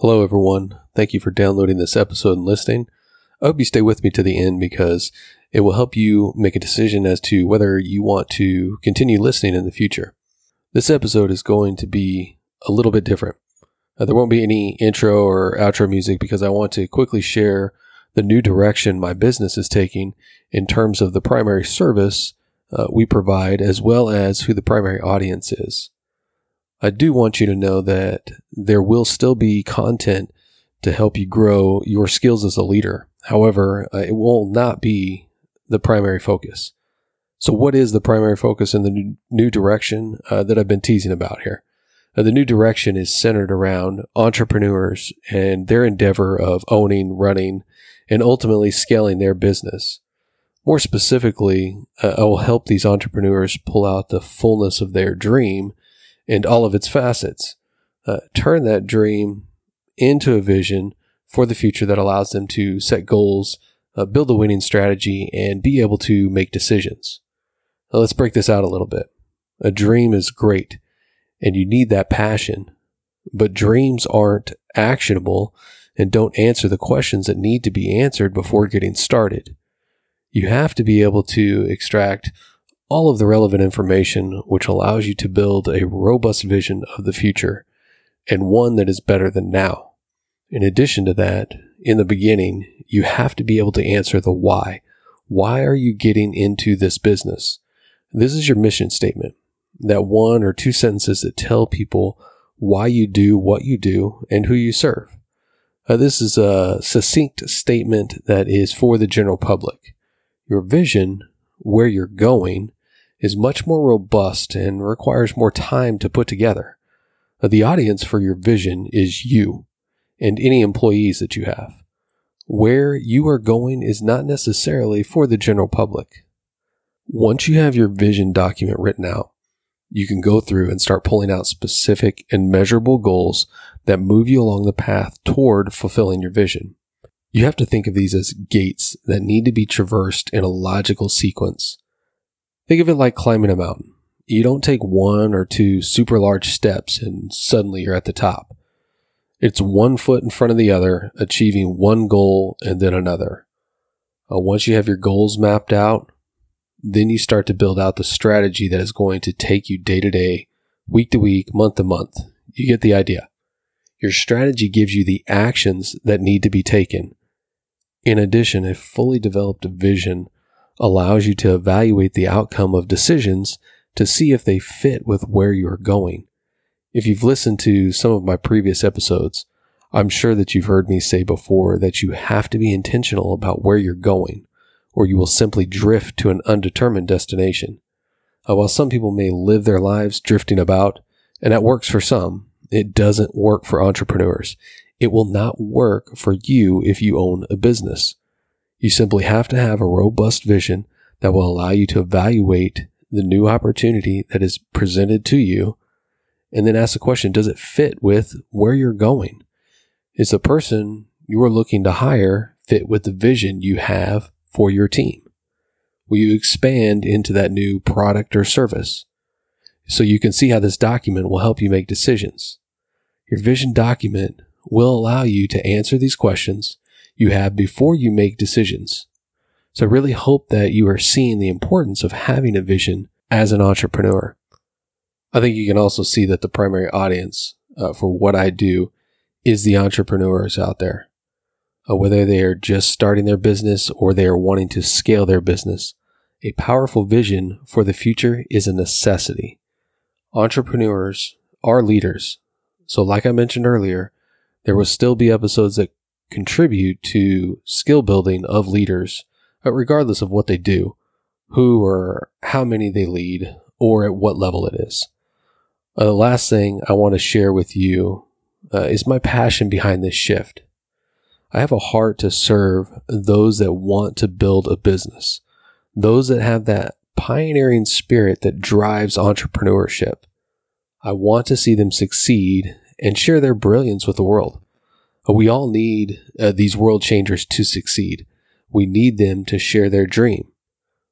Hello, everyone. Thank you for downloading this episode and listening. I hope you stay with me to the end because it will help you make a decision as to whether you want to continue listening in the future. This episode is going to be a little bit different. Uh, there won't be any intro or outro music because I want to quickly share the new direction my business is taking in terms of the primary service uh, we provide as well as who the primary audience is. I do want you to know that there will still be content to help you grow your skills as a leader. However, uh, it will not be the primary focus. So, what is the primary focus in the new, direction uh, that I've been teasing about here? Uh, the new direction is centered around entrepreneurs and their endeavor of owning, running, and ultimately scaling their business. More specifically, uh, I will help these entrepreneurs pull out the fullness of their dream and all of its facets. Uh, turn that dream into a vision for the future that allows them to set goals, uh, build a winning strategy, and be able to make decisions. Now, let's break this out a little bit. A dream is great, and you need that passion, but dreams aren't actionable and don't answer the questions that need to be answered before getting started. You have to be able to extract all of the relevant information which allows you to build a robust vision of the future and one that is better than now. In addition to that, in the beginning, you have to be able to answer the why. Why are you getting into this business? This is your mission statement. That one or two sentences that tell people why you do what you do and who you serve. Uh, this is a succinct statement that is for the general public. Your vision, where you're going, is much more robust and requires more time to put together. Uh, the audience for your vision is you and any employees that you have. Where you are going is not necessarily for the general public. Once you have your vision document written out, you can go through and start pulling out specific and measurable goals that move you along the path toward fulfilling your vision. You have to think of these as gates that need to be traversed in a logical sequence. Think of it like climbing a mountain. You don't take one or two super large steps and suddenly you're at the top. It's one foot in front of the other, achieving one goal and then another. Uh, once you have your goals mapped out, then you start to build out the strategy that is going to take you day to day, week to week, month to month. You get the idea. Your strategy gives you the actions that need to be taken. In addition, a fully developed vision allows you to evaluate the outcome of decisions to see if they fit with where you're going. If you've listened to some of my previous episodes, I'm sure that you've heard me say before that you have to be intentional about where you're going, or you will simply drift to an undetermined destination. Uh, while some people may live their lives drifting about, and that works for some, it doesn't work for entrepreneurs. It will not work for you if you own a business. You simply have to have a robust vision that will allow you to evaluate the new opportunity that is presented to you and then ask the question Does it fit with where you're going? Is the person you are looking to hire fit with the vision you have for your team? Will you expand into that new product or service? So you can see how this document will help you make decisions. Your vision document will allow you to answer these questions you have before you make decisions. So I really hope that you are seeing the importance of having a vision as an entrepreneur. I think you can also see that the primary audience uh, for what I do is the entrepreneurs out there. Uh, whether they are just starting their business or they are wanting to scale their business, a powerful vision for the future is a necessity. Entrepreneurs are leaders. So, like I mentioned earlier, there will still be episodes that contribute to skill building of leaders, uh, regardless of what they do, who or how many they lead, or at what level it is. Uh, the last thing I want to share with you uh, is my passion behind this shift. I have a heart to serve those that want to build a business, those that have that pioneering spirit that drives entrepreneurship. I want to see them succeed and share their brilliance with the world. We all need uh, these world changers to succeed. We need them to share their dream.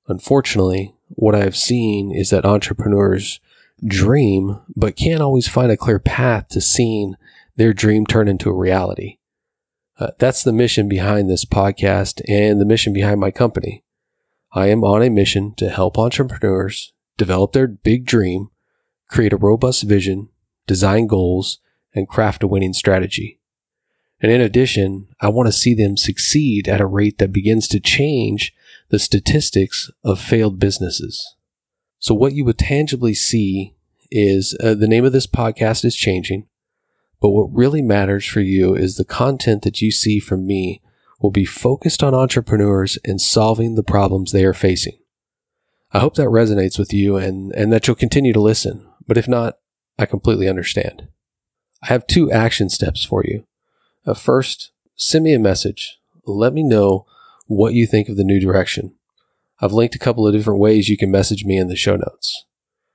Unfortunately, what I have seen is that entrepreneurs dream, but can't always find a clear path to seeing their dream turn into a reality. Uh, that's the mission behind this podcast and the mission behind my company. I am on a mission to help entrepreneurs develop their big dream, create a robust vision, design goals, and craft a winning strategy. And in addition, I want to see them succeed at a rate that begins to change the statistics of failed businesses. So what you would tangibly see is uh, the name of this podcast is changing, but what really matters for you is the content that you see from me will be focused on entrepreneurs and solving the problems they are facing. I hope that resonates with you and, and that you'll continue to listen. But if not, I completely understand. I have two action steps for you. Uh, first, send me a message. Let me know what you think of the new direction. I've linked a couple of different ways you can message me in the show notes.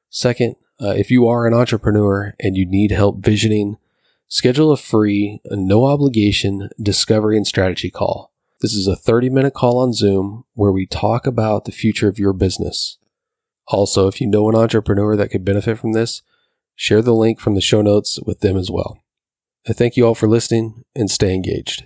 Second, uh, if you are an entrepreneur and you need help visioning, schedule a free, no obligation discovery and strategy call. This is a 30 minute call on Zoom where we talk about the future of your business. Also, if you know an entrepreneur that could benefit from this, share the link from the show notes with them as well. I thank you all for listening and stay engaged.